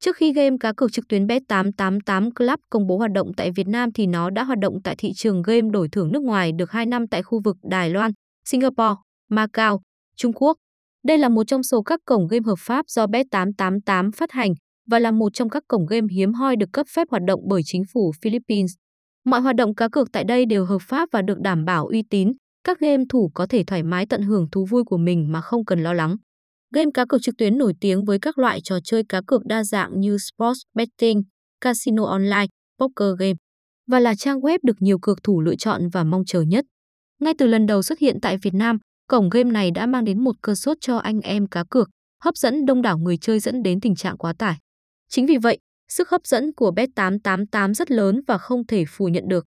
Trước khi game cá cược trực tuyến Bet888 Club công bố hoạt động tại Việt Nam thì nó đã hoạt động tại thị trường game đổi thưởng nước ngoài được 2 năm tại khu vực Đài Loan, Singapore, Macau, Trung Quốc. Đây là một trong số các cổng game hợp pháp do Bet888 phát hành và là một trong các cổng game hiếm hoi được cấp phép hoạt động bởi chính phủ Philippines. Mọi hoạt động cá cược tại đây đều hợp pháp và được đảm bảo uy tín. Các game thủ có thể thoải mái tận hưởng thú vui của mình mà không cần lo lắng. Game cá cược trực tuyến nổi tiếng với các loại trò chơi cá cược đa dạng như sports betting, casino online, poker game và là trang web được nhiều cược thủ lựa chọn và mong chờ nhất. Ngay từ lần đầu xuất hiện tại Việt Nam, cổng game này đã mang đến một cơ sốt cho anh em cá cược, hấp dẫn đông đảo người chơi dẫn đến tình trạng quá tải. Chính vì vậy, sức hấp dẫn của Bet888 rất lớn và không thể phủ nhận được.